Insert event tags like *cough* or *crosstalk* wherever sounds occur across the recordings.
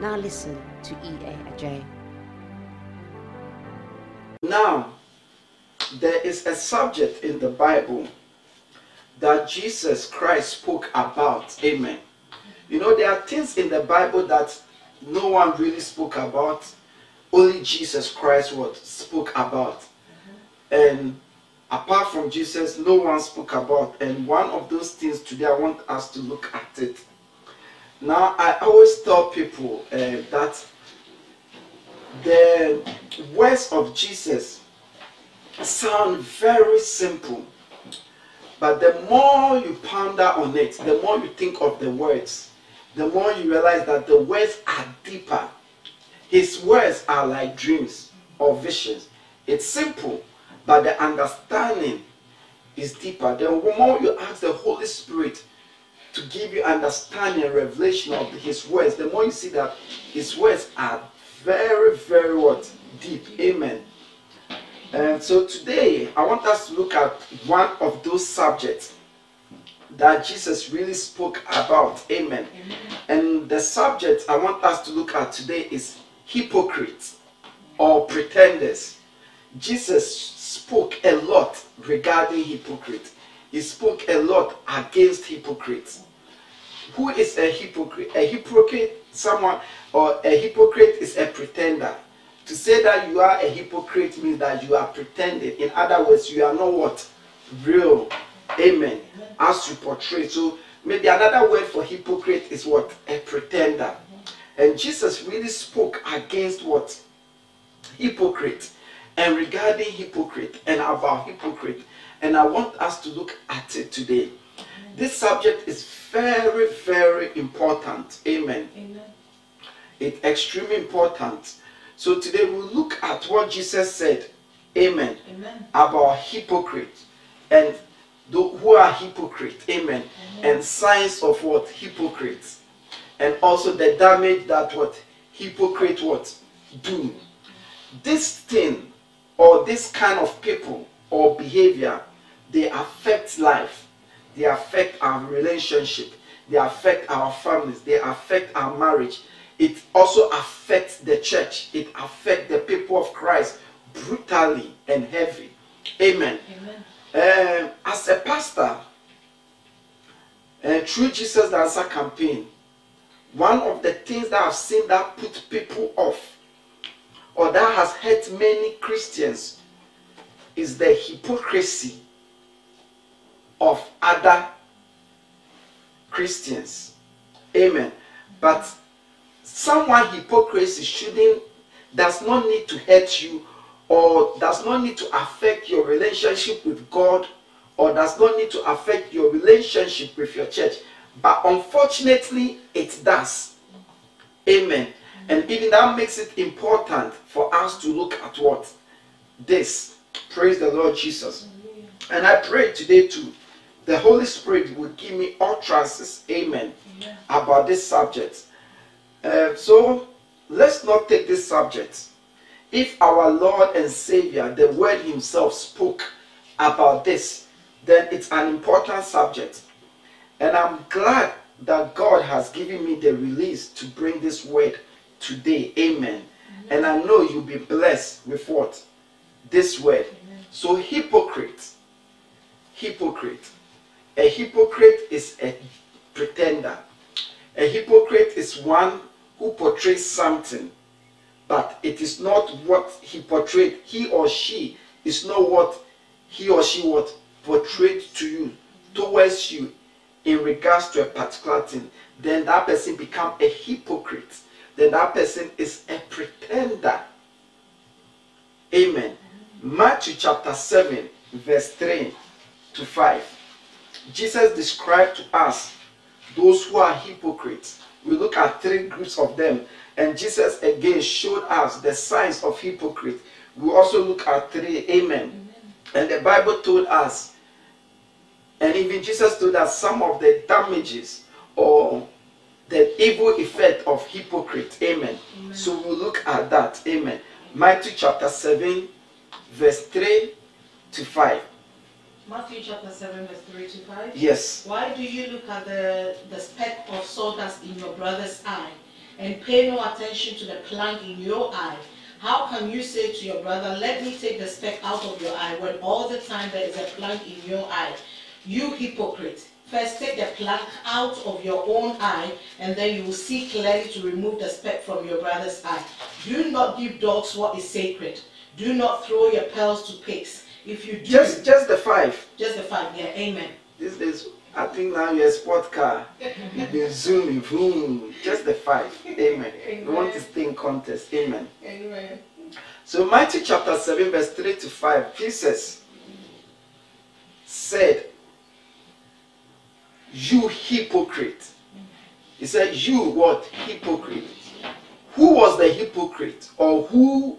Now listen to E.A. Now, there is a subject in the Bible that Jesus Christ spoke about. Amen. You know, there are things in the Bible that no one really spoke about. Only Jesus Christ what spoke about. And apart from Jesus, no one spoke about. And one of those things today, I want us to look at it. Now, I always tell people uh, that the words of Jesus sound very simple. But the more you ponder on it, the more you think of the words, the more you realize that the words are deeper. His words are like dreams or visions. It's simple, but the understanding is deeper. The more you ask the Holy Spirit to give you understanding and revelation of His words, the more you see that His words are very, very what? Deep. Amen. And so today, I want us to look at one of those subjects that Jesus really spoke about. Amen. Amen. And the subject I want us to look at today is hypocrites or pretenders. Jesus spoke a lot regarding hypocrites. He spoke a lot against hypocrites. Who is a hypocrite? A hypocrite, someone, or a hypocrite is a pretender. To say that you are a hypocrite means that you are pretending. In other words, you are not what? Real. Amen. As you portray. So maybe another word for hypocrite is what? A pretender. And Jesus really spoke against what? Hypocrite. And regarding hypocrite and about hypocrite. And I want us to look at it today. This subject is very, very important. Amen. Amen. It's extremely important. So today we'll look at what Jesus said. Amen. Amen. About hypocrites and who are hypocrites. Amen. Amen. And signs of what hypocrites. And also the damage that what hypocrite what do. This thing or this kind of people or behavior, they affect life. They affect our relationship. They affect our families. They affect our marriage it also affects the church. It affects the people of Christ brutally and heavy. Amen. Amen. Uh, as a pastor, uh, through Jesus Answer campaign, one of the things that I've seen that put people off or that has hurt many Christians is the hypocrisy of other Christians. Amen. But someone hypocrisy shouldn't does not need to hurt you or does not need to affect your relationship with God or does not need to affect your relationship with your church. But unfortunately, it does. Amen. And even that makes it important for us to look at what? This. Praise the Lord Jesus. And I pray today too, the Holy Spirit will give me utterances, amen, about this subject. Uh, so let's not take this subject. If our Lord and Savior, the Word Himself, spoke about this, then it's an important subject. And I'm glad that God has given me the release to bring this word today. Amen. Mm-hmm. And I know you'll be blessed with what? This word. So, hypocrite. Hypocrite. A hypocrite is a pretender. A hypocrite is one who portrays something, but it is not what he portrayed. He or she is not what he or she what portrayed to you, towards you, in regards to a particular thing. Then that person become a hypocrite. Then that person is a pretender. Amen. Matthew chapter 7, verse 3 to 5. Jesus described to us those who are hypocrites. We look at three groups of them. And Jesus again showed us the signs of hypocrite. We also look at three. Amen. And the Bible told us, and even Jesus told us some of the damages or the evil effect of hypocrite. Amen. Amen. So we'll look at that. Amen. Matthew chapter 7, verse 3 to 5. Matthew chapter 7, verse 3 to 5. Yes. Why do you look at the, the speck of sawdust in your brother's eye and pay no attention to the plank in your eye? How can you say to your brother, Let me take the speck out of your eye, when all the time there is a plank in your eye? You hypocrite. First take the plank out of your own eye, and then you will see clearly to remove the speck from your brother's eye. Do not give dogs what is sacred. Do not throw your pearls to pigs. If you do, just just the five. Just the five. Yeah. Amen. This is. I think now you're a sport car. You've been zooming, boom. Just the five. Amen. Amen. We want to stay in contest. Amen. Amen. So Matthew chapter 7, verse 3 to 5, Jesus said, You hypocrite. He said, You what? Hypocrite. Who was the hypocrite? Or who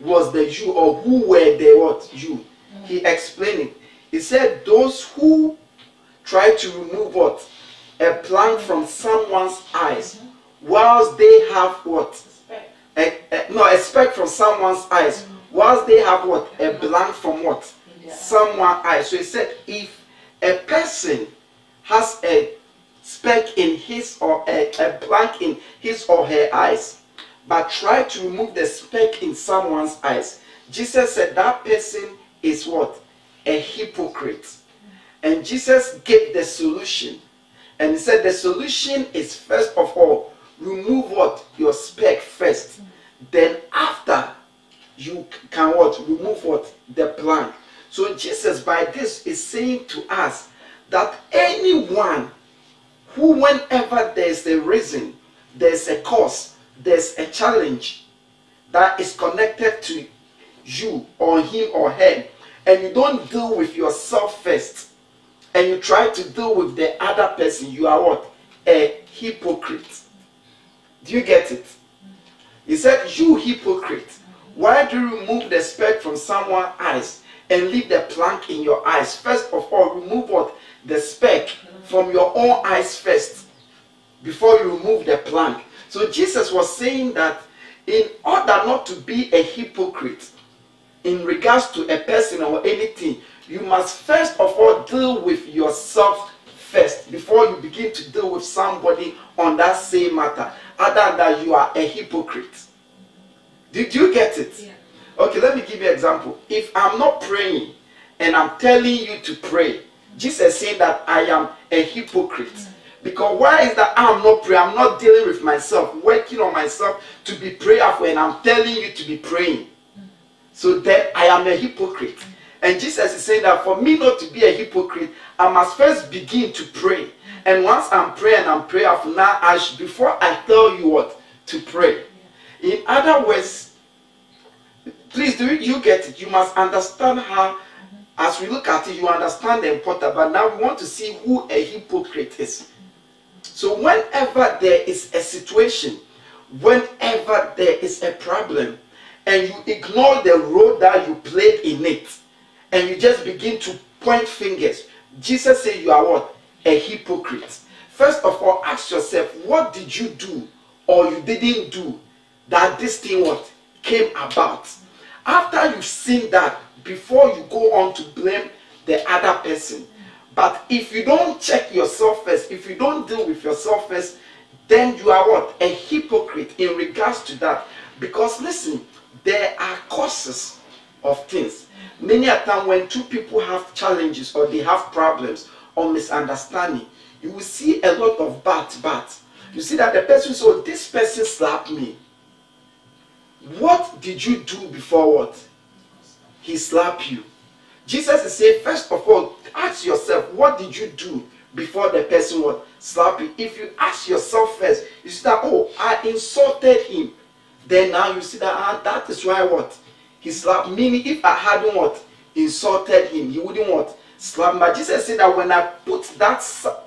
was the Jew? Or who were the what? Jew? He explained it. He said, Those who try to remove what? A plank from someone's eyes, mm-hmm. whilst they have what? A, a, no, a speck from someone's eyes, mm-hmm. whilst they have what? A mm-hmm. blank from what? Someone's eyes. So he said, if a person has a speck in his or a, a blank in his or her eyes, but try to remove the speck in someone's eyes, Jesus said that person is what? A hypocrite. And Jesus gave the solution. And he said the solution is first of all, remove what? Your speck first. Then after, you can what? Remove what? The plank. So Jesus by this is saying to us that anyone who whenever there's a reason, there's a cause, there's a challenge that is connected to you or him or her, and you don't deal with yourself first, and you try to deal with the other person, you are what? A hypocrite. Do you get it? He said, You hypocrite, why do you remove the speck from someone's eyes and leave the plank in your eyes? First of all, remove what? The speck from your own eyes first before you remove the plank. So Jesus was saying that in order not to be a hypocrite in regards to a person or anything, you must first of all deal with yourself first before you begin to deal with somebody on that same matter, other than that, you are a hypocrite. Did you get it? Yeah. Okay, let me give you an example. If I'm not praying and I'm telling you to pray, Jesus saying that I am a hypocrite. Because why is that I'm not praying? I'm not dealing with myself, working on myself to be prayerful, and I'm telling you to be praying. So then I am a hypocrite. And Jesus is saying that for me not to be a hypocrite, I must first begin to pray. And once I'm praying, I'm prayerful. Now, I should, before I tell you what to pray. In other words, please do you get it? You must understand how, as we look at it, you understand the importance. But now we want to see who a hypocrite is. So whenever there is a situation, whenever there is a problem, and you ignore the role that you played in it, and you just begin to point fingers, Jesus said you are what? A hypocrite. First of all, ask yourself, what did you do or you didn't do that this thing what came about? After you've seen that, before you go on to blame the other person. But if you don't check yourself first, if you don't deal with yourself first, then you are what? A hypocrite in regards to that. Because listen, there are causes of things. Many a time when two people have challenges or they have problems or misunderstanding, you will see a lot of bat bat. You see that the person so oh, this person slapped me. What did you do before what? He slapped you. Jesus is saying, first of all, ask yourself, what did you do before the person was slap you? If you ask yourself first, you see that, oh, I insulted him. Then now you see that ah, that is why what? He slapped. Meaning, if I hadn't what? Insulted him, he wouldn't what? Slap. But Jesus said that when I put that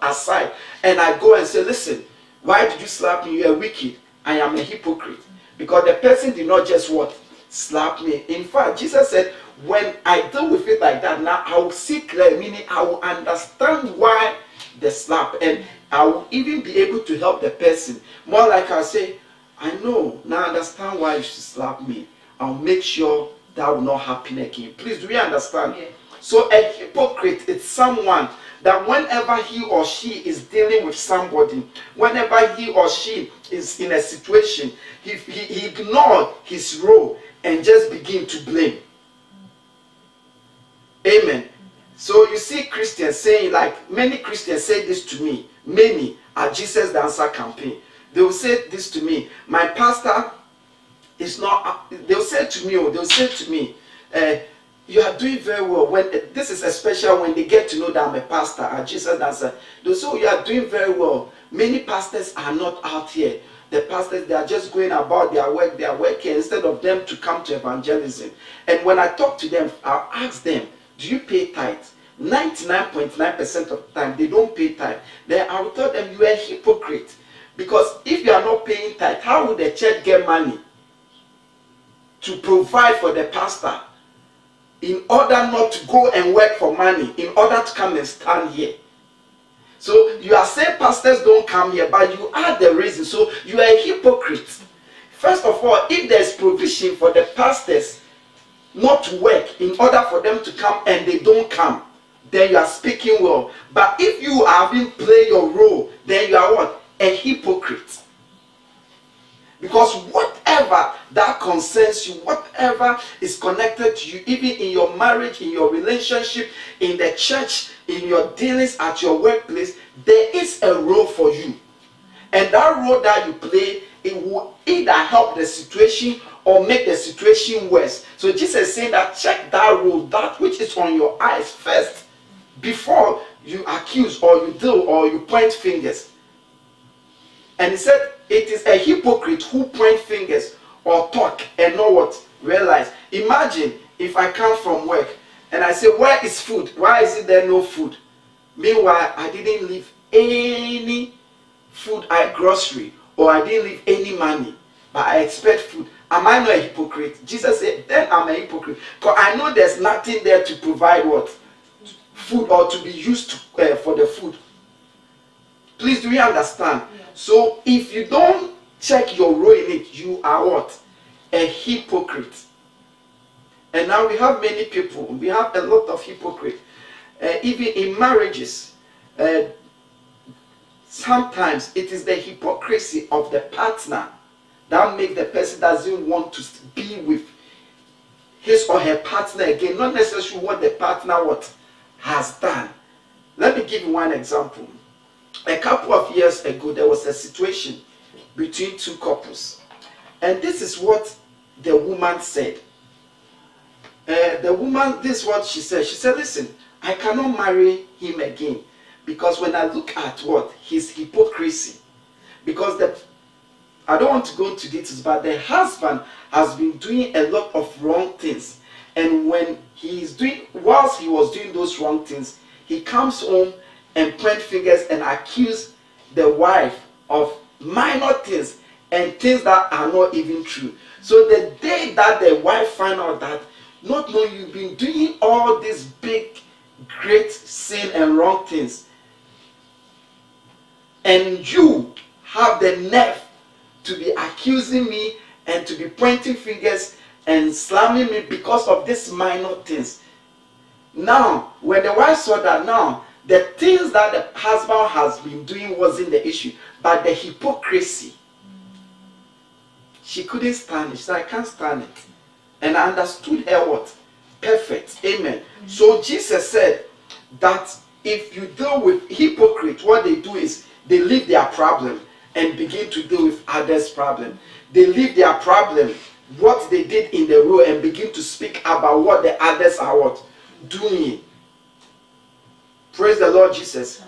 aside and I go and say, listen, Why did you slap me? You are wicked. I am a hypocrite. Because the person did not just what? Slap me. In fact, Jesus said, when I deal with it like that, now I will see clear, meaning I will understand why the slap. And I will even be able to help the person. More like I say, I know, now I understand why you should slap me. I'll make sure that will not happen again. Please, do you understand? Yeah. So a hypocrite is someone that whenever he or she is dealing with somebody, whenever he or she is in a situation, he, he, he ignore his role and just begin to blame. Amen. So you see Christians saying, like many Christians say this to me, many at Jesus the Answer campaign. They will say this to me, my pastor is not, they'll say to me, or they'll say to me, uh, you are doing very well. When this is especially when they get to know that I'm a pastor at Jesus Answer, they'll say, oh, you are doing very well. Many pastors are not out here. The pastors, they are just going about their work, they are working instead of them to come to evangelism. And when I talk to them, I'll ask them, do you pay tithe? 99.9% of the time, they don't pay tithe. Then I will tell them, you are a hypocrite. Because if you are not paying tithe, how will the church get money to provide for the pastor in order not to go and work for money, in order to come and stand here? So you are saying pastors don't come here, but you are the reason. So you are a hypocrite. First of all, if there's provision for the pastors not to work in order for them to come and they don't come, then you are speaking well. But if you haven't played your role, then you are what? A hypocrite. Because whatever that concerns you, whatever is connected to you, even in your marriage, in your relationship, in the church, in your dealings at your workplace, there is a role for you. And that role that you play, it will either help the situation or make the situation worse. So Jesus is saying that check that role, that which is on your eyes first, before you accuse or you deal or you point fingers. And he said, it is a hypocrite who point fingers or talk and know what? Realize. Imagine if I come from work and I say, Where is food? Why is it there no food? Meanwhile, I didn't leave any food I grocery or I didn't leave any money, but I expect food. Am I not a hypocrite? Jesus said, Then I'm a hypocrite. Because I know there's nothing there to provide what? Food or to be used to, uh, for the food. Please, do you understand? So if you don't check your role in it, you are what? A hypocrite. And now we have many people, we have a lot of hypocrites. Uh, even in marriages, uh, sometimes it is the hypocrisy of the partner that makes the person doesn't want to be with his or her partner again, not necessarily what the partner what has done. Let me give you one example a couple of years ago, there was a situation between two couples. And this is what the woman said. Uh, the woman, this is what she said. She said, Listen, I cannot marry him again because when I look at what? His hypocrisy. Because the I don't want to go into details, but the husband has been doing a lot of wrong things. And when he is doing, whilst he was doing those wrong things, he comes home and point fingers and accuse the wife of minor things and things that are not even true. So the day that the wife find out that not knowing you've been doing all these big, great sin and wrong things, and you have the nerve to be accusing me and to be pointing fingers and slamming me because of these minor things. Now, when the wife saw that, now the things that the husband has been doing wasn't the issue, but the hypocrisy. She couldn't stand it. She said, I can't stand it. And I understood her what? Perfect. Amen. Mm-hmm. So Jesus said that if you deal with hypocrite, what they do is they leave their problem and begin to deal with others' problem. They leave their problem, what they did in the row, and begin to speak about what the others are what? Doing. Praise the Lord Jesus.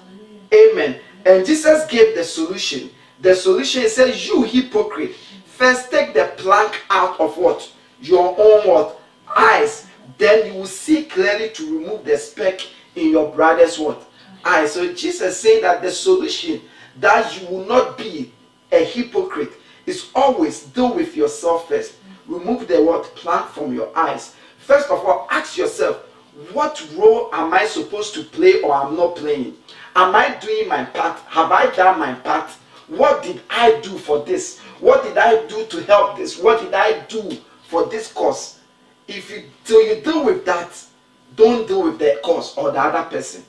Amen. And Jesus gave the solution. The solution is says, You hypocrite, first take the plank out of what? Your own what? Eyes. Then you will see clearly to remove the speck in your brother's what? Eyes. So Jesus said that the solution that you will not be a hypocrite is always deal with yourself first. Remove the word Plank from your eyes. First of all, ask yourself, what role am I supposed to play or I'm not playing? Am I doing my part? Have I done my part? What did I do for this? What did I do to help this? What did I do for this cause? If you till you deal with that, don't deal with the cause or the other person.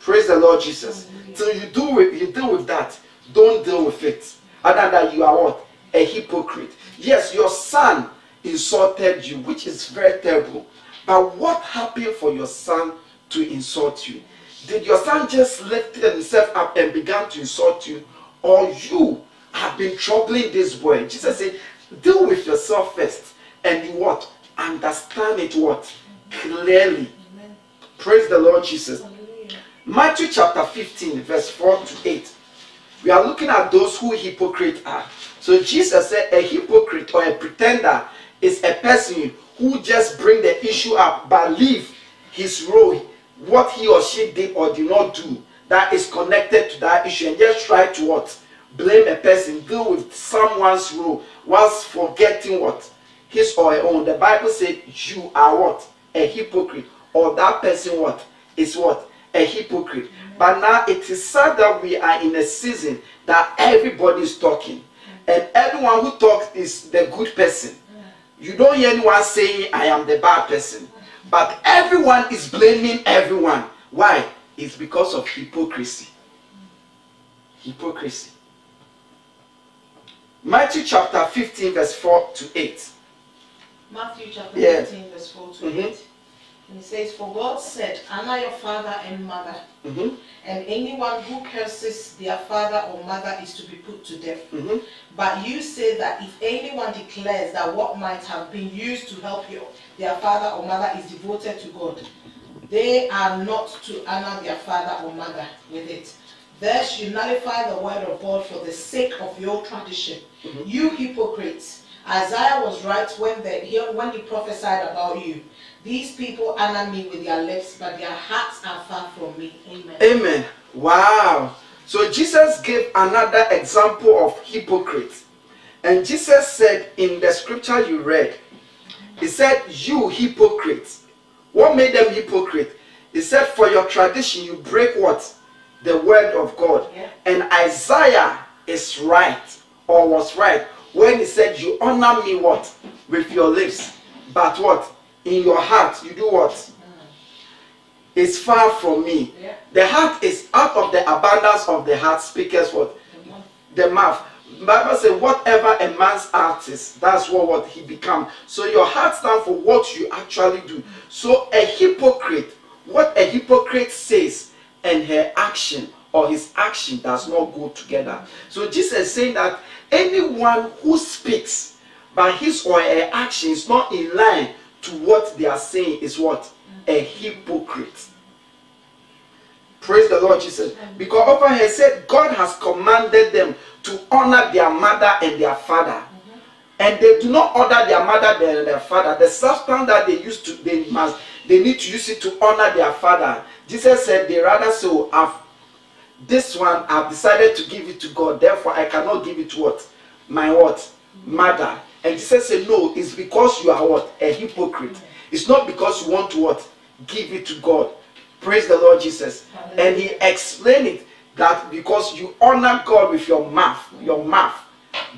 Praise the Lord Jesus. Till you do with you deal with that, don't deal with it. Other than you are what? A hypocrite. Yes, your son insulted you, which is very terrible. But what happened for your son to insult you? Did your son just lift himself up and began to insult you? Or you have been troubling this boy? Jesus said, deal with yourself first. And what? Understand it what? Clearly. Amen. Praise the Lord Jesus. Hallelujah. Matthew chapter 15, verse 4 to 8. We are looking at those who hypocrite are. So Jesus said a hypocrite or a pretender is a person who just bring the issue up but leave his role, what he or she did or did not do that is connected to that issue and just try to what? Blame a person, deal with someone's role whilst forgetting what? His or her own. The Bible said you are what? A hypocrite. Or that person what? Is what? A hypocrite. But now it is sad that we are in a season that everybody is talking. And everyone who talks is the good person. You don't hear anyone saying, I am the bad person. But everyone is blaming everyone. Why? It's because of hypocrisy. Hypocrisy. Matthew chapter 15, verse 4 to 8. Matthew chapter Yeah. 15, verse 4 to Mhm. 8. And it says, For God said, Honor your father and mother, Mhm, and anyone who curses their father or mother is to be put to death. mhm. But you say that if anyone declares that what might have been used to help your, their father or mother is devoted to God, they are not to honor their father or mother with it. Thus you nullify the word of God for the sake of your tradition. You hypocrites, Isaiah was right when, the, when he prophesied about you. These people honor me with their lips, but their hearts are far from me. Amen. Amen. Wow. So Jesus gave another example of hypocrites. And Jesus said in the scripture you read, He said, You hypocrites. What made them hypocrite? He said, For your tradition, you break what? The word of God. Yeah. And Isaiah is right, or was right, when he said, You honor me what? With your lips. But what? In your heart, you do what? Mm. Is far from me. Yeah. The heart is out of the abundance of the heart speakers what? The mouth. Bible says whatever a man's heart is, that's what, what he become. So your heart stands for what you actually do. So a hypocrite, what a hypocrite says and her action or his action does not go together. So Jesus is saying that anyone who speaks but his or her action is not in line to what they are saying is what? A hypocrite. Praise the Lord Jesus. Because over here said God has commanded them to honor their mother and their father. Mm-hmm. And they do not honor their mother and their father. The substance that they used to, they must, they need to use it to honor their father. Jesus said they rather so have this one I've decided to give it to God. Therefore, I cannot give it to what? My what? Mm-hmm. Mother. And Jesus said, No, it's because you are what? A hypocrite. It's not because you want to what? Give it to God. Praise the Lord Jesus. And he explained it that because you honor God with your mouth, your mouth,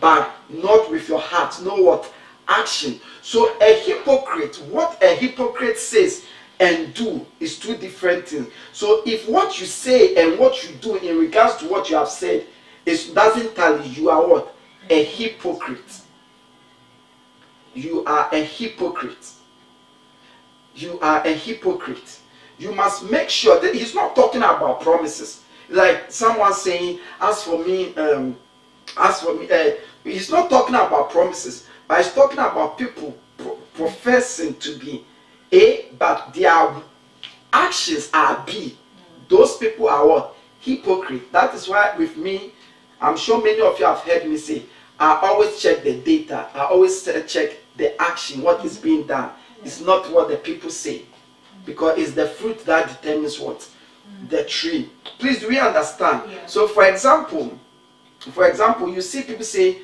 but not with your heart. Know what? Action. So a hypocrite, what a hypocrite says and do is two different things. So if what you say and what you do in regards to what you have said is doesn't tally, you are what? A hypocrite. You are a hypocrite. You are a hypocrite. You must make sure that he's not talking about promises. Like someone saying, as for me, um, as for me, uh, he's not talking about promises, but he's talking about people pro- professing to be A, but their actions are B. Those people are what? Hypocrite. That is why with me, I'm sure many of you have heard me say, I always check the data. I always check the action, what is being done. It's not what the people say. Because it's the fruit that determines what? the tree. Please, do we understand? Yeah. So, for example, for example, you see people say,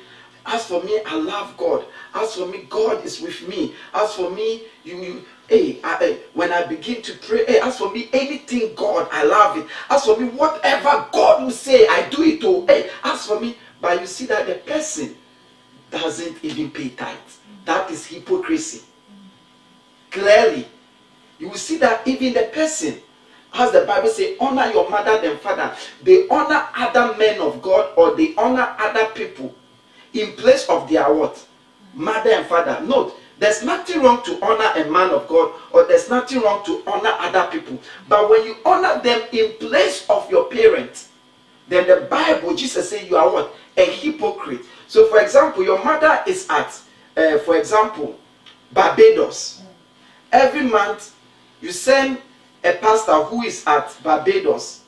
"As for me, I love God. As for me, God is with me. As for me, you, you hey, I, hey, when I begin to pray, hey, as for me, anything God, I love it. As for me, whatever God will say, I do it. Oh, hey, as for me, but you see that the person doesn't even pay tithes. That is hypocrisy. Clearly, you will see that even the person, as the Bible says, honor your mother and father. They honor other men of God or they honor other people in place of their what? Mother and father. Note, there's nothing wrong to honor a man of God or there's nothing wrong to honor other people. But when you honor them in place of your parents, then the Bible, Jesus said, you are what? A hypocrite. So, for example, your mother is at, uh, for example, Barbados. Every month, you send a pastor who is at Barbados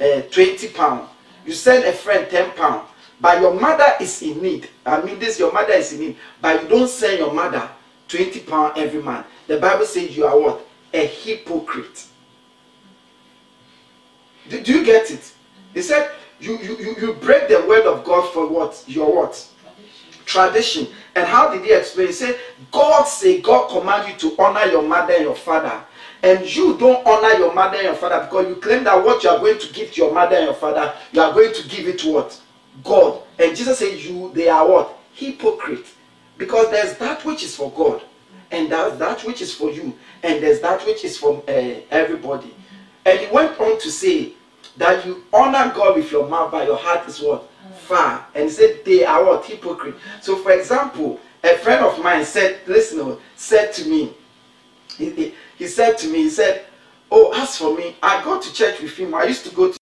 uh, 20 pounds. You send a friend 10 pounds. But your mother is in need. I mean, this your mother is in need. But you don't send your mother 20 pounds every month. The Bible says you are what? A hypocrite. Do, do you get it? He said you, you, you, break the word of God for what? Your what? Tradition. And how did he explain? He said, God say, God command you to honor your mother and your father. And you don't honor your mother and your father because you claim that what you are going to give to your mother and your father, you are going to give it to what? God. And Jesus said, You they are what? Hypocrite. Because there's that which is for God, and there's that which is for you, and there's that which is for uh, everybody. And he went on to say that you honor God with your mouth, but your heart is what? Far. And he said they are what? Hypocrite. So, for example, a friend of mine said, listen, oh, said to me, he, he, he said to me, he said, Oh, as for me, I go to church with him. I used to go to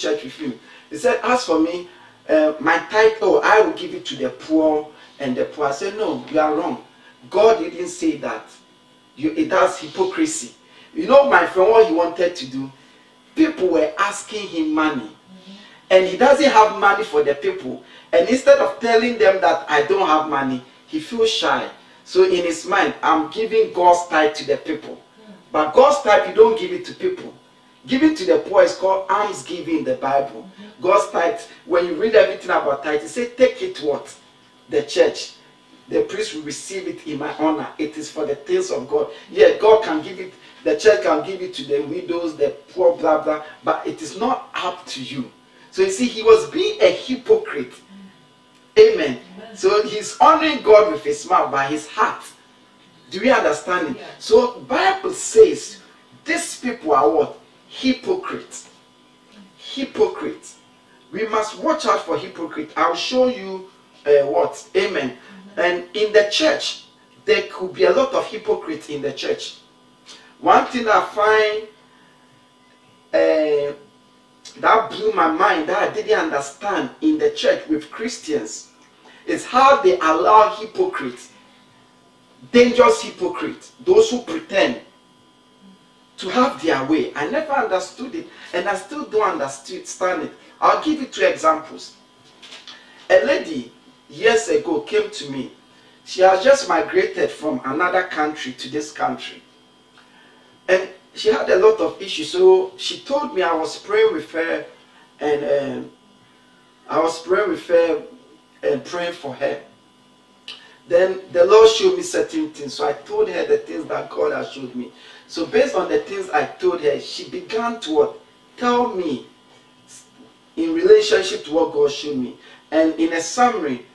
church with him. He said, As for me, uh, my tithe, oh, I will give it to the poor and the poor. I said, No, you are wrong. God didn't say that. You, it does hypocrisy. You know, my friend, what he wanted to do? People were asking him money. Mm-hmm. And he doesn't have money for the people. And instead of telling them that I don't have money, he feels shy. So in his mind, I'm giving God's tithe to the people. Mm. But God's tithe, you don't give it to people. Giving to the poor is called alms giving in the Bible. Mm-hmm. God's tithe, when you read everything about tithe, it says, take it what? The church. The priest will receive it in my honor. It is for the things of God. Yeah, God can give it, the church can give it to the widows, the poor, blah, blah, but it is not up to you. So you see, he was being a hypocrite. Amen. Amen. So he's honoring God with his mouth, by his heart. Do we understand it? Yeah. So Bible says these people are what? Hypocrites. Hypocrite. We must watch out for hypocrite. I'll show you uh, what. Amen. Mm-hmm. And in the church, there could be a lot of hypocrites in the church. One thing I find uh, that blew my mind that I didn't understand in the church with Christians is how they allow hypocrites, dangerous hypocrites, those who pretend to have their way. I never understood it, and I still don't understand it. I'll give you two examples. A lady years ago came to me. She has just migrated from another country to this country. And she had a lot of issues. So she told me I was praying with her and um, I was praying with her and praying for her. Then the Lord showed me certain things. So I told her the things that God has showed me. So based on the things I told her, she began to? Tell me in relationship to what God showed me. And in a summary,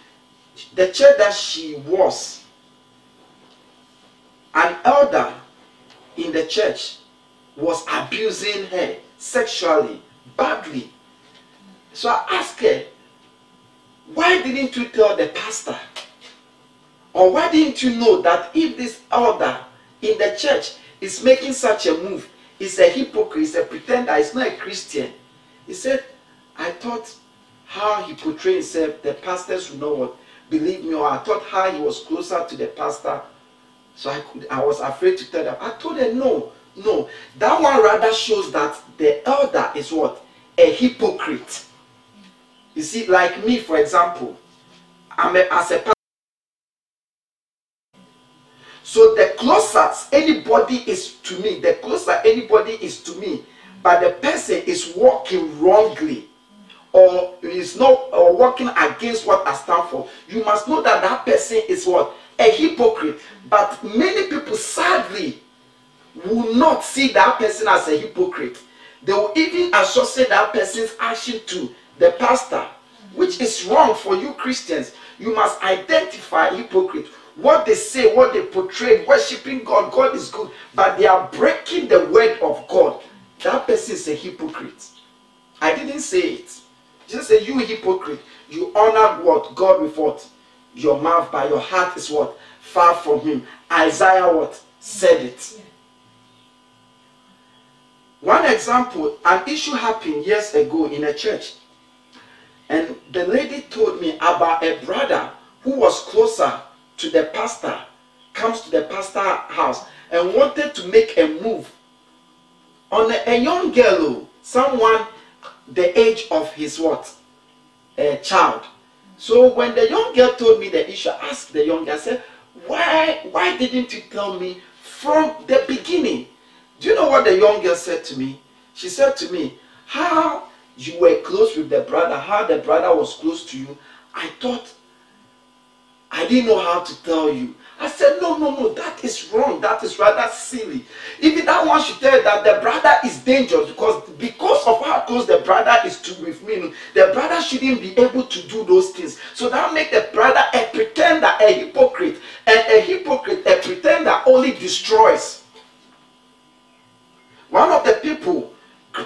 the church that she was, an elder in the church was abusing her sexually, badly. So I asked her, why didn't you tell the pastor? Or why didn't you know that if this elder in the church is making such a move, he's a hypocrite, he's a pretender, he's not a Christian. He said, I thought how he portrayed himself, the pastors would know what. Believe me, or I thought how he was closer to the pastor. So I could I was afraid to tell them. I told them no, no. That one rather shows that the elder is what? A hypocrite. You see, like me, for example, I'm a, as a So the closer anybody is to me, the closer anybody is to me, but the person is walking wrongly or is not or working against what I stand for, you must know that that person is what a hypocrite. But many people sadly will not see that person as a hypocrite. They will even associate that person's action to the pastor, which is wrong for you Christians. You must identify hypocrite what they say, what they portray, worshiping God, God is good, but they are breaking the word of God. That person is a hypocrite. I didn't say it. Just say, You hypocrite, you honor what? God with what? Your mouth, but your heart is what? Far from Him. Isaiah what? Said it. One example, an issue happened years ago in a church. And the lady told me about a brother who was closer to the pastor, comes to the pastor house and wanted to make a move on a, a young girl, oh, someone the age of his what? A child. So when the young girl told me the issue, I asked the young girl, I said, why, why didn't you tell me from the beginning? Do you know what the young girl said to me? She said to me, how you were close with the brother, how the brother was close to you. I thought I didn't know how to tell you. I said, no, no, no, that is wrong. That is rather silly. Even that one should tell that the brother is dangerous because because of how close the brother is to with me, the brother shouldn't be able to do those things. So that make the brother a pretender, a hypocrite, and a hypocrite, a pretender only destroys. One of the people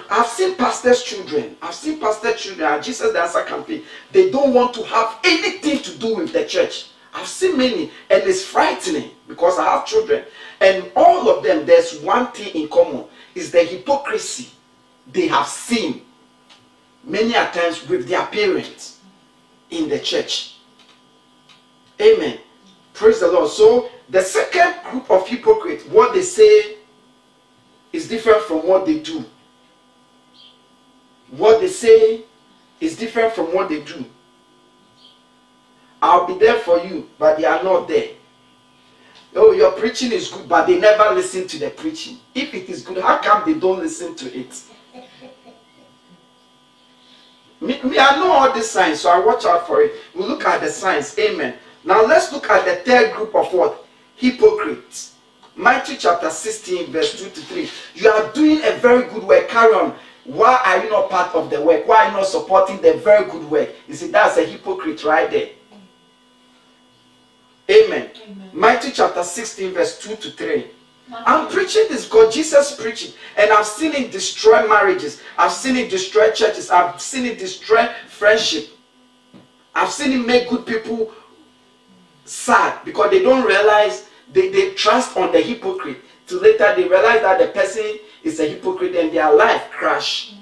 I've seen pastors' children. I've seen pastors' children Jesus the Answer Campaign. They don't want to have anything to do with the church. I've seen many, and it's frightening because I have children. And all of them, there's one thing in common is the hypocrisy they have seen. many a times with their parents in the church. Amen. Praise the Lord. So the second group of hypocrites, what they say is different from what they do. What they say is different from what they do. I'll be there for you, but they are not there. Oh, your preaching is good, but they never listen to the preaching. If it is good, how come they don't listen to it? *laughs* me, me, I know all these signs, so I watch out for it. We look at the signs. Amen. Now let's look at the third group of what? Hypocrites. Matthew chapter 16, verse 2 to 3. You are doing a very good work. Carry on. Why are you not part of the work? Why are you not supporting the very good work? You see, that's a hypocrite right there. Amen. Amen. Matthew chapter 16, verse 2 to 3. I'm preaching this God, Jesus preaching, and I've seen it destroy marriages. I've seen it destroy churches. I've seen it destroy friendship. I've seen it make good people sad because they don't realize they, they trust on the hypocrite. Till later they realize that the person is a hypocrite and their life crash.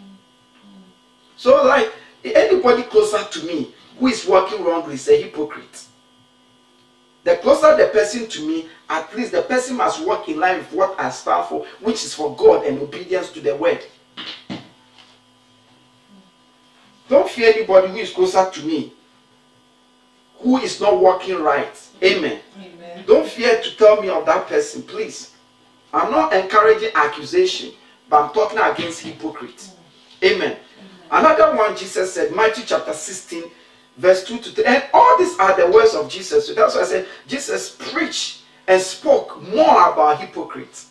So like anybody closer to me who is working wrongly is a hypocrite. The closer the person to me, at least the person must walk in line with what I stand for, which is for God and obedience to the word. Don't fear anybody who is closer to me, who is not walking right. Amen. Amen. Don't fear to tell me of that person, please. I'm not encouraging accusation, but I'm talking against hypocrites. Amen. Another one, Jesus said, Matthew chapter 16, verse 2 to 3. And all these are the words of Jesus. So that's why I said Jesus preached and spoke more about hypocrites.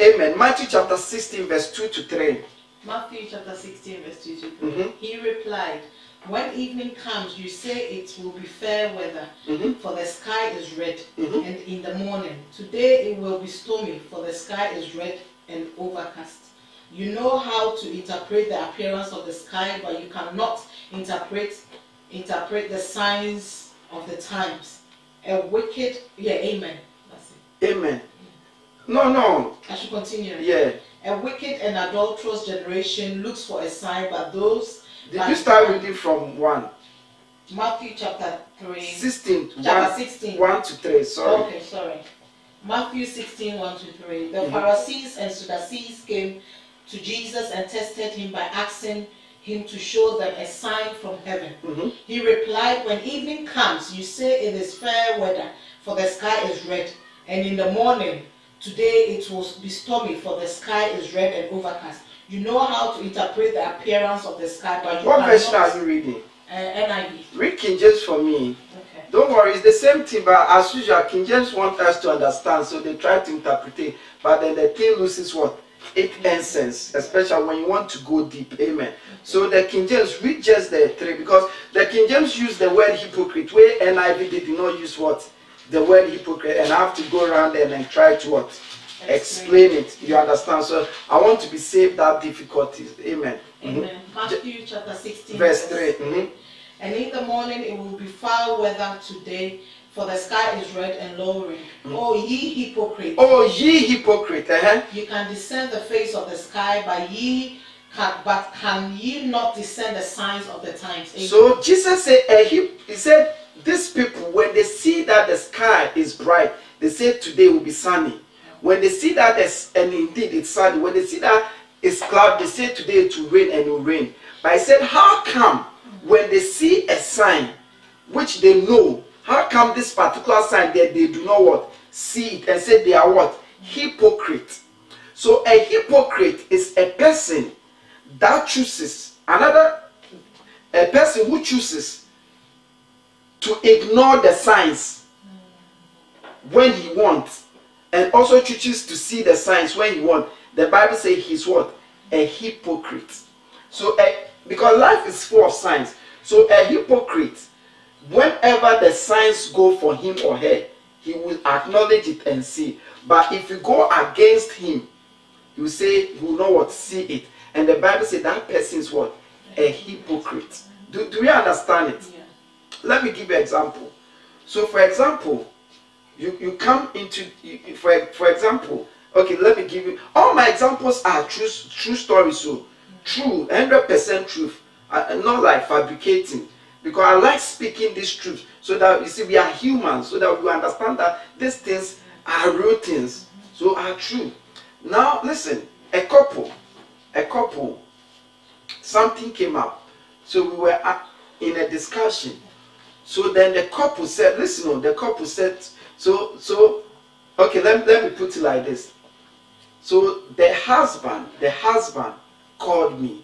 Amen. Matthew chapter 16, verse 2 to 3. Matthew chapter 16, verse 2 to 3. Mm-hmm. He replied, When evening comes, you say it will be fair weather, mm-hmm. for the sky is red, mm-hmm. and in the morning, today it will be stormy, for the sky is red and overcast. You know how to interpret the appearance of the sky, but you cannot interpret interpret the signs of the times. A wicked, yeah, amen. That's it. Amen. No, no. I should continue. Yeah. A wicked and adulterous generation looks for a sign, but those. Did you start reading from one? Matthew chapter 3. 16. Chapter 1, 16. 1 to 3, sorry. Okay, sorry. Matthew 16, 1 to 3. The mm-hmm. Pharisees and Sadducees came to Jesus and tested him by asking him to show them a sign from heaven. Mm-hmm. He replied, When evening comes, you say it is fair weather, for the sky is red, and in the morning, today it will be stormy, for the sky is red and overcast. You know how to interpret the appearance of the sky, but you What version are you reading? Uh, NIV. Read King James for me. Okay. Don't worry, it's the same thing, but as usual, King James want us to understand, so they try to interpret it, but then the thing loses what? It essence, especially when you want to go deep. Amen. So the King James read just the three because the King James used the word hypocrite, where NIV did not use what? The word hypocrite, and I have to go around and then try to what? Explain it. You understand? So I want to be saved that difficulties. Amen. Amen. Mm-hmm. Matthew chapter 16, verse 3. Mm-hmm. And in the morning it will be foul weather today for the sky is red and lowering. Mm. Oh, ye hypocrite. Oh, ye hypocrite. Uh-huh. You can discern the face of the sky, but ye can, but can ye not discern the signs of the times? Amen. So Jesus said, uh, he, he said, these people, when they see that the sky is bright, they say today will be sunny. When they see that, and indeed it's sunny, when they see that it's cloud, they say today it will rain and it will rain. But I said, how come when they see a sign which they know how come this particular sign that they do not what? See it and say they are what? Hypocrite. So a hypocrite is a person that chooses another a person who chooses to ignore the signs when he wants and also chooses to see the signs when he wants. The Bible says he's what? A hypocrite. So a, because life is full of signs. So a hypocrite whenever the signs go for him or her, he will acknowledge it and see. But if you go against him, you say you will not what see it. And the Bible says that person is what? A hypocrite. Do, do you understand it? Yeah. Let me give you an example. So for example, you, you come into for, for example, okay, let me give you all my examples are true true stories. So True, 100% truth. Not like fabricating. Because I like speaking this truth so that you see we are humans, so that we understand that these things are real things, so are true. Now listen, a couple, a couple, something came up. So we were in a discussion. So then the couple said, listen, oh, the couple said, so so okay, let, let me put it like this. So the husband, the husband called me,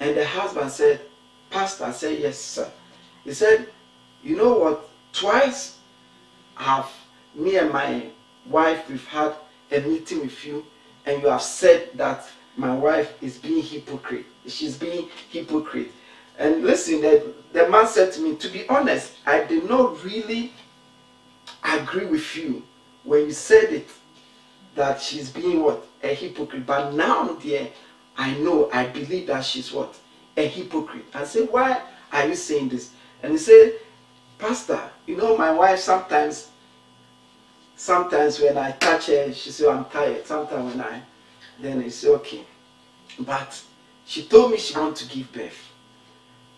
and the husband said, Pastor said, Yes, sir. He said, You know what? Twice have me and my wife, we've had a meeting with you, and you have said that my wife is being hypocrite. She's being hypocrite. And listen, the, the man said to me, To be honest, I did not really agree with you when you said it that she's being what? A hypocrite. But now, dear, I know, I believe that she's what? a hypocrite. I said, Why are you saying this? And he said, Pastor, you know, my wife sometimes, sometimes when I touch her, she said, I'm tired. Sometimes when I, then he said, Okay. But she told me she wants to give birth.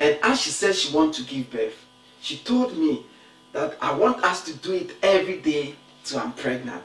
And as she said she wants to give birth, she told me that I want us to do it every day till I'm pregnant.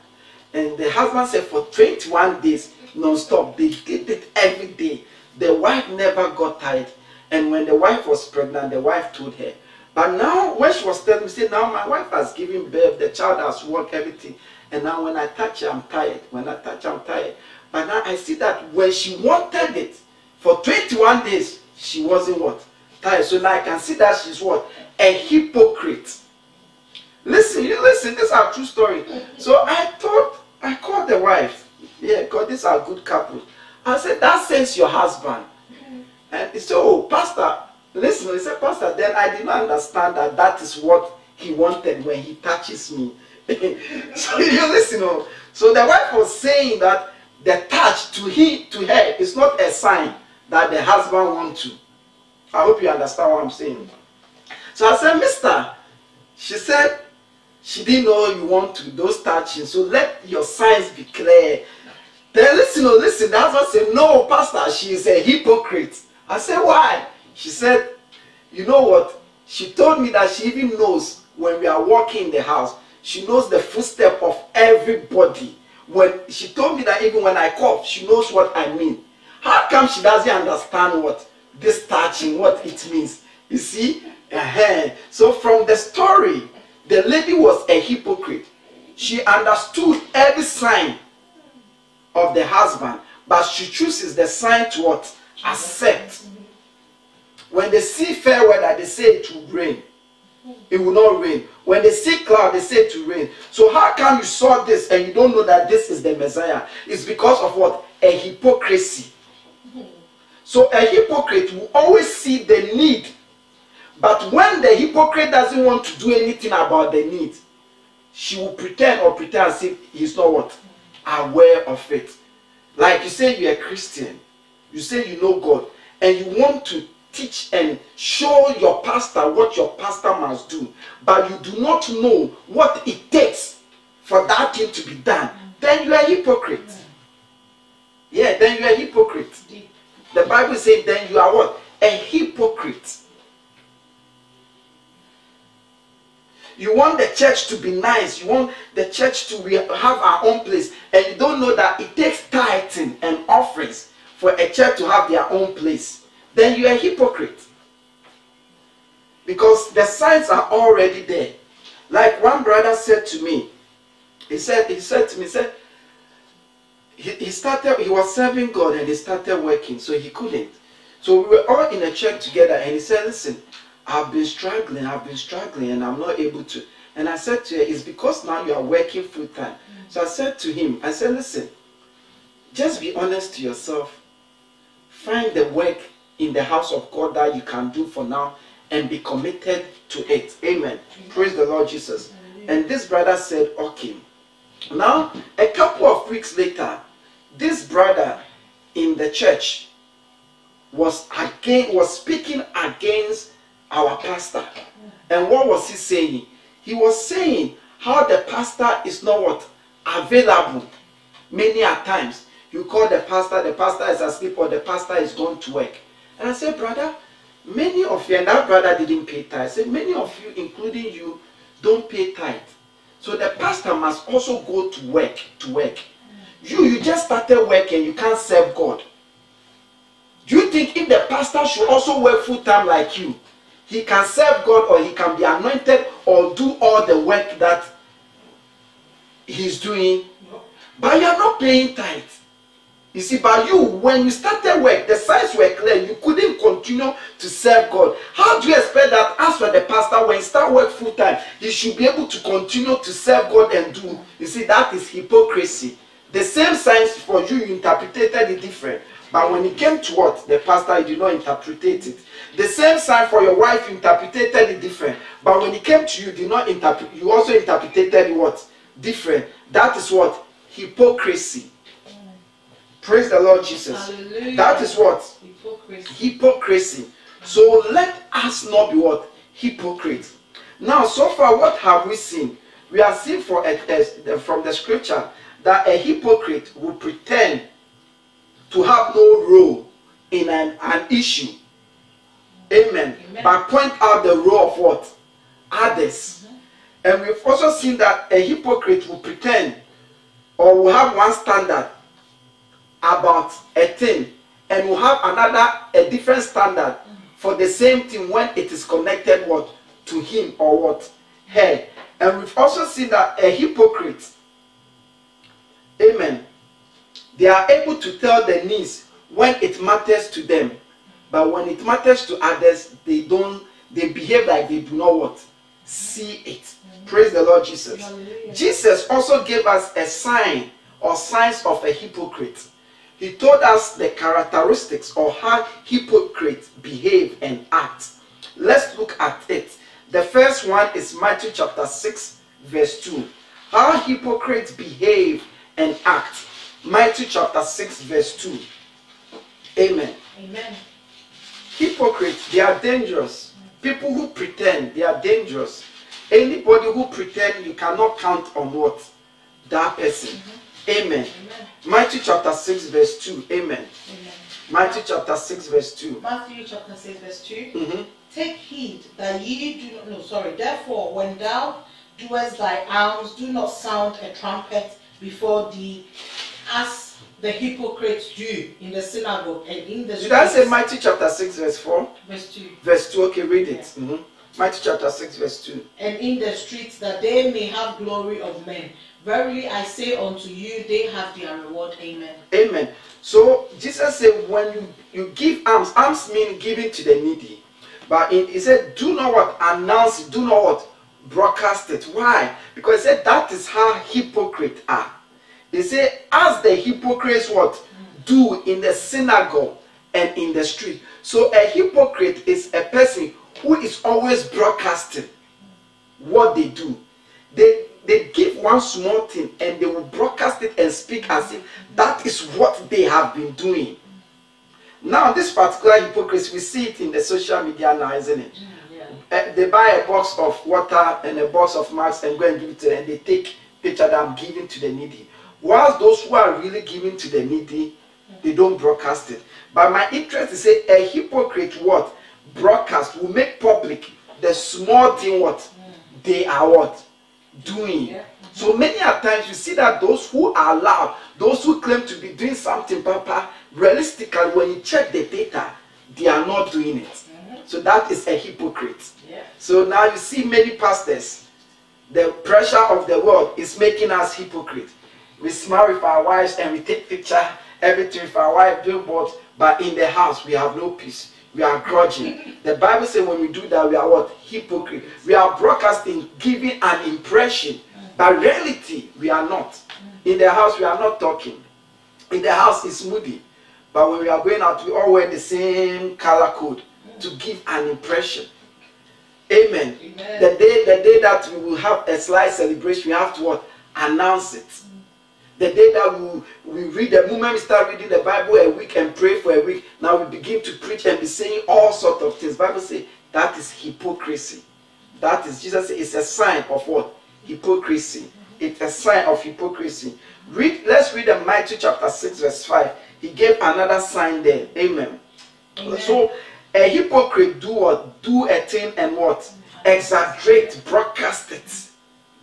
And the husband said for 21 days non-stop, they did it every day. The wife never got tired. And when the wife was pregnant, the wife told her. But now, when she was telling me, say, now my wife has given birth, the child has worked, everything. And now when I touch her, I'm tired. When I touch her, I'm tired. But now I see that when she wanted it, for 21 days, she wasn't what? Tired. So now I can see that she's what? A hypocrite. Listen, you listen, this is a true story. So I thought, I called the wife. Yeah, because these are good couples. I said, that says your husband. And he said, oh, pastor, listen. He said, pastor, then I did not understand that that is what he wanted when he touches me. *laughs* so you listen. Oh. So the wife was saying that the touch to he to her is not a sign that the husband wants to. I hope you understand what I'm saying. So I said, Mister, she said she didn't know you want to those touching. So let your signs be clear. Then listen, oh, listen. The husband said, No, Pastor, she is a hypocrite. I said, Why? She said, You know what? She told me that she even knows when we are walking in the house, she knows the footstep of everybody. When she told me that even when I cough, she knows what I mean. How come she doesn't understand what this touching, what it means? You see? Uh-huh. So from the story, the lady was a hypocrite. She understood every sign of the husband, but she chooses the sign to what? Accept. When they see fair weather, they say it will rain. It will not rain. When they see cloud, they say it will rain. So how come you saw this and you don't know that this is the Messiah? It's because of what? A hypocrisy. So a hypocrite will always see the need. But when the hypocrite doesn't want to do anything about the need, she will pretend or pretend as if he's not what? Aware of it. Like you say you're a Christian. You say you know God. And you want to teach and show your pastor what your pastor must do, but you do not know what it takes for that thing to be done, then you are a hypocrite. Yeah, then you are a hypocrite. The Bible says then you are what? A hypocrite. You want the church to be nice. You want the church to have our own place. And you don't know that it takes tithing and offerings for a church to have their own place then you're a hypocrite. Because the signs are already there. Like one brother said to me, he said, he said to me, he said, he, he started, he was serving God and he started working, so he couldn't. So we were all in a church together and he said, listen, I've been struggling, I've been struggling and I'm not able to. And I said to her, it's because now you are working full time. So I said to him, I said, listen, just be honest to yourself. Find the work in the house of God that you can do for now and be committed to it. Amen. Praise the Lord Jesus. And this brother said, Okay. Now, a couple of weeks later, this brother in the church was again was speaking against our pastor. And what was he saying? He was saying how the pastor is not what available many a times. You call the pastor, the pastor is asleep, or the pastor is going to work. And I said, brother, many of you, and that brother didn't pay tithe. I said, many of you, including you, don't pay tithe. So the pastor must also go to work, to work. You, you just started working, you can't serve God. Do you think if the pastor should also work full time like you, he can serve God or he can be anointed or do all the work that he's doing? But you are not paying tithe. You see, by you, when you started work, the signs were clear. You couldn't continue to serve God. How do you expect that as for the pastor, when he start work full time, he should be able to continue to serve God and do? You see, that is hypocrisy. The same signs for you, you interpreted it different. But when it came to what? The pastor, he did not interpret it. The same sign for your wife, you interpreted it different. But when it came to you, did not interpret, you also interpreted it what? Different. That is what? Hypocrisy. Praise the Lord Jesus. Hallelujah. That is what? Hypocrisy. Hypocrisy. So let us not be what? Hypocrites. Now, so far, what have we seen? We have seen for a, a- from the scripture that a hypocrite will pretend to have no role in an, an issue. Amen. Amen. But point out the role of what? Others. Mm-hmm. And we've also seen that a hypocrite will pretend or will have one standard about a thing and will have another a different standard mm. for the same thing when it is connected what to him or what her and we've also seen that a hypocrite amen they are able to tell the needs when it matters to them. But when it matters to others they don't they behave like they do not what see it. Praise the lord jesus. Hallelujah. jesus also gave us a sign or signs of a hypocrite. He told us the characteristics of how hypocrites behave and act. Let's look at it. The first one is matthew chapter 6 verse 2 how hypocrites behave and act matthew chapter 6 verse 2 amen. Amen. hypocrites they are dangerous. People who pretend they are dangerous. Anybody who pretend you cannot count on what? That person. Amen. Amen. matthew chapter 6 verse 2 amen. Amen. matthew chapter 6 verse 2 Matthew chapter 6, verse 2. Mhm. Take heed that ye do not, no, sorry, therefore, when thou doest thy alms, do not sound a trumpet before thee, as the hypocrites do in the synagogue and in the streets. did i say matthew chapter 6 verse 4 Verse 2. verse 2 okay read it Mhm. matthew chapter 6 verse 2 And in the streets, that they may have glory of men. Verily I say unto you, they have their reward. Amen. Amen. So Jesus said, when you, you give alms, alms mean giving to the needy. But it, he said, do not what announce do not what broadcast it. Why? Because he said that is how hypocrites are. He say, as the hypocrites what do in the synagogue and in the street. So a hypocrite is a person who is always broadcasting what they do. They they give one small thing and they will broadcast it and speak as if that is what they have been doing. Now, this particular hypocrisy, we see it in the social media now, isn't it? Yeah. Uh, they buy a box of water and a box of masks and go and give it to them, and they take picture that I'm giving to the needy. Whilst those who are really giving to the needy, they don't broadcast it. But my interest is say a hypocrite what broadcast will make public the small thing what they are what doing. Yeah. So many a times you see that those who are loud, those who claim to be doing something, Papa, realistically, when you check the data, they are not doing it. Mm-hmm. So that is a hypocrite. Yeah. So now you see many pastors, the pressure of the world is making us hypocrite. We smile with our wives and we take picture, everything with our wife, billboard, but in the house we have no peace. We are grudging. The Bible says when we do that, we are what? Hypocrite. We are broadcasting, giving an impression, but reality we are not. In the house we are not talking. In the house it's moody. But when we are going out, we all wear the same color code to give an impression. Amen. Amen. The day, the day that we will have a slight celebration, we have to what? Announce it. The day that we, we read, the moment we start reading the Bible a week and pray for a week, now we begin to preach and be saying all sorts of things. Bible say that is hypocrisy. That is Jesus say it's a sign of what? Hypocrisy. It's a sign of hypocrisy. Read, let's read in Matthew chapter 6, verse 5. He gave another sign there. Amen. Amen. So a hypocrite do what? Do a thing and what? Exaggerate, broadcast it.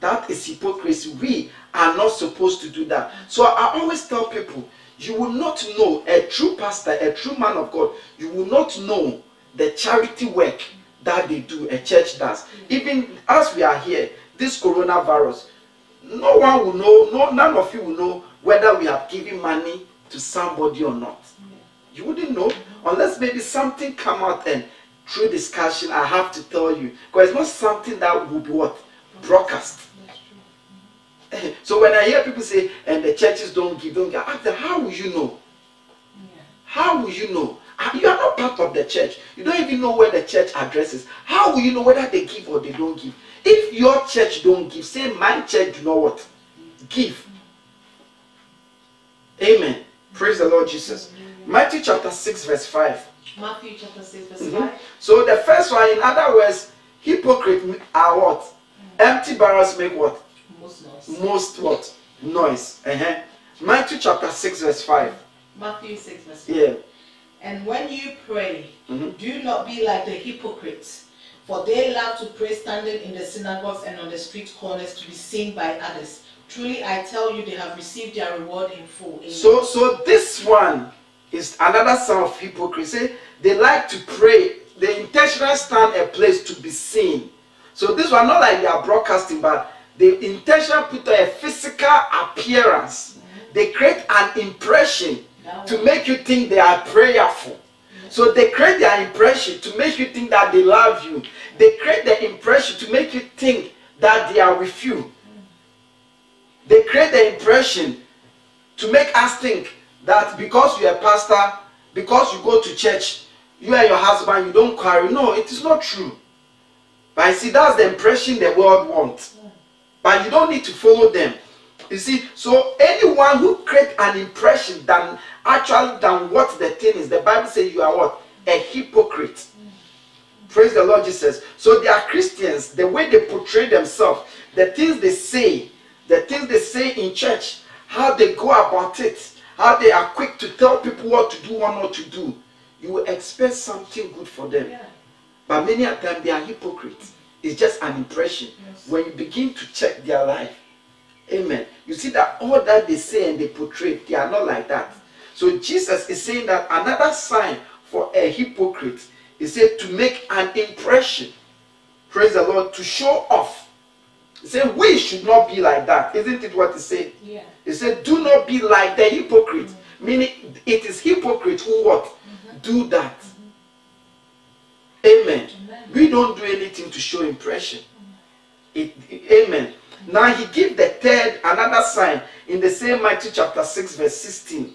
That is hypocrisy. We are not supposed to do that. So I always tell people, you will not know a true pastor, a true man of God, you will not know the charity work that they do, a church does. Even as we are here, this coronavirus, no one will know, no, none of you will know whether we have given money to somebody or not. You wouldn't know unless maybe something come out and through discussion I have to tell you. Because it's not something that will be what? Broadcast. *coughs* So when I hear people say, and the churches don't give, don't give, I ask them, how will you know? How will you know? Ah, You are not part of the church. You don't even know where the church addresses. How will you know whether they give or they don't give? If your church don't give, say my church do not what? Give. Amen. Praise the Lord Jesus. Matthew chapter 6, verse 5. Matthew chapter 6, verse Mhm. 5. So the first one, in other words, hypocrite are what? Empty barrels make what? Most noise. Most what? Noise. Uh-huh. Matthew chapter 6, verse 5. Matthew 6, verse 5. Yeah. And when you pray, Mhm. do not be like the hypocrites, for they love to pray standing in the synagogues and on the street corners to be seen by others. Truly, I tell you, they have received their reward in full. Amen. So, so this one is another sign of hypocrisy. They like to pray. They intentionally stand a place to be seen. So this one not like they are broadcasting, but they intentionally put a physical appearance. They create an impression to make you think they are prayerful. So they create their impression to make you think that they love you. They create the impression to make you think that they are with you. They create the impression to make us think that because you're a pastor, because you go to church, you and your husband, you don't quarrel. No, it is not true. But I see that's the impression the world wants. But you don't need to follow them. You see, so anyone who create an impression than actually than what the thing is, the Bible says you are what? A hypocrite. Praise the Lord Jesus. So they are Christians, the way they portray themselves, the things they say, the things they say in church, how they go about it, how they are quick to tell people what to do or not to do. You will expect something good for them. Yeah. But many a time they are hypocrites. It's just an impression. Yes. When you begin to check their life, amen. You see that all that they say and they portray, they are not like that. So Jesus is saying that another sign for a hypocrite is said to make an impression. Praise the Lord, to show off. He said, We should not be like that. Isn't it what he said? Yeah. He said, Do not be like the hypocrite. Mm. Meaning, it is hypocrite who what? Mm-hmm. Do that. Amen. Amen. We don't do anything to show impression. It, it- amen. Now he give the third another sign in the same Matthew chapter 6, verse 16.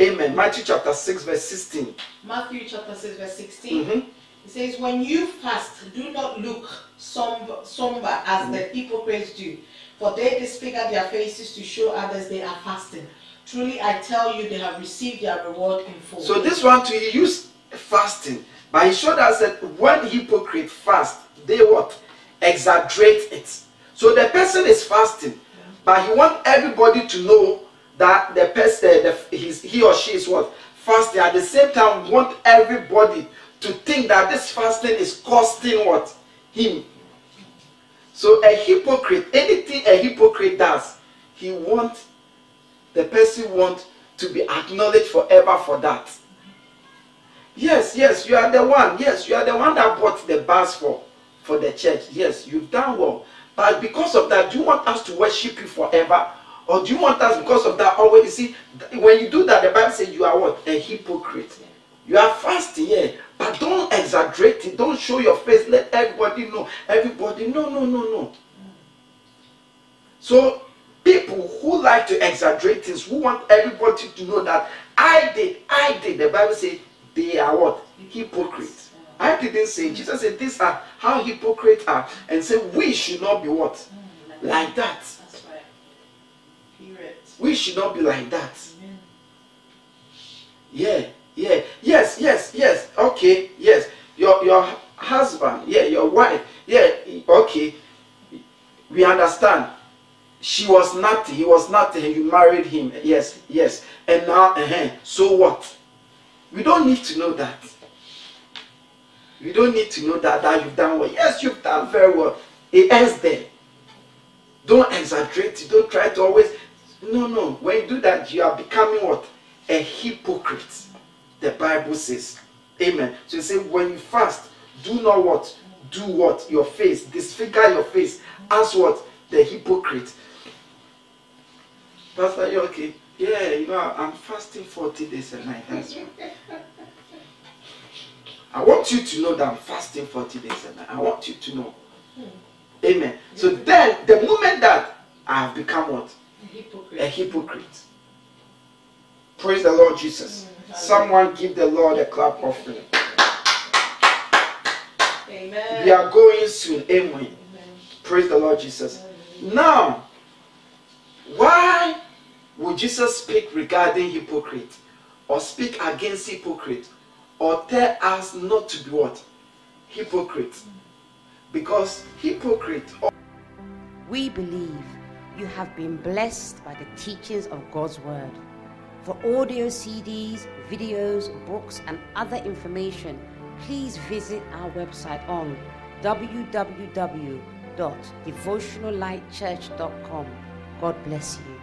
Amen. Matthew chapter 6, verse 16. Matthew chapter 6, verse 16. Mhm. It says, When you fast, do not look somber, somber as the hypocrites do, for they disfigure their faces to show others they are fasting. Truly, I tell you, they have received their reward in full. So this one too, he used fasting, but he showed us that when hypocrite fast, they what exaggerate it. So the person is fasting, but he want everybody to know that the person, the, his, he or she is what fasting. At the same time, want everybody to think that this fasting is costing what him. So a hypocrite, anything a hypocrite does, he want the person want to be acknowledged forever for that. Yes, yes, you are the one. Yes, you are the one that bought the bus for for the church. Yes, you've done well. But because of that, do you want us to worship you forever? Or do you want us because of that always? You see, when you do that, the Bible says you are what? A hypocrite. You are fasting, yeah. But don't exaggerate it. Don't show your face. Let everybody know. Everybody, no, no, no, no. So people who like to exaggerate things, who want everybody to know that I did, I did. The Bible says they are what? Hypocrites. I didn't say. Jesus said these are how hypocrites are, and say we should not be what like that. We should not be like that. Yeah, yeah, yes, yes, yes. Okay, yes. Your your husband, yeah, your wife, yeah. Okay, we understand. she was nothing, he was nothing, you married him. Yes, yes. And now, uh-huh, so what? We don't need to know that. We don't need to know that, that you've done well. Yes, you've done very well. It ends there. Don't exaggerate. Don't try to always. No, no. When you do that, you are becoming what? A hypocrite. The Bible says. Amen. So you say, when you fast, do not what? Do what? Your face. Disfigure your face. As what? The hypocrite. Pastor, you okay? Yeah, you know, I'm fasting 40 days a night. That's I want you to know that I'm fasting 40 days a night. I want you to know. Amen. So then, the moment that I have become what? A hypocrite. A hypocrite. Praise the Lord Jesus. Mm, Someone give the Lord a clap offering. Amen. We are going soon. Amen. Amen. Praise the Lord Jesus. Now, why would Jesus speak regarding hypocrite or speak against hypocrite or tell us not to be what? Hypocrite. Because hypocrite We believe you have been blessed by the teachings of God's Word. For audio CDs, videos, books, and other information, please visit our website on www.devotionallightchurch.com. God bless you.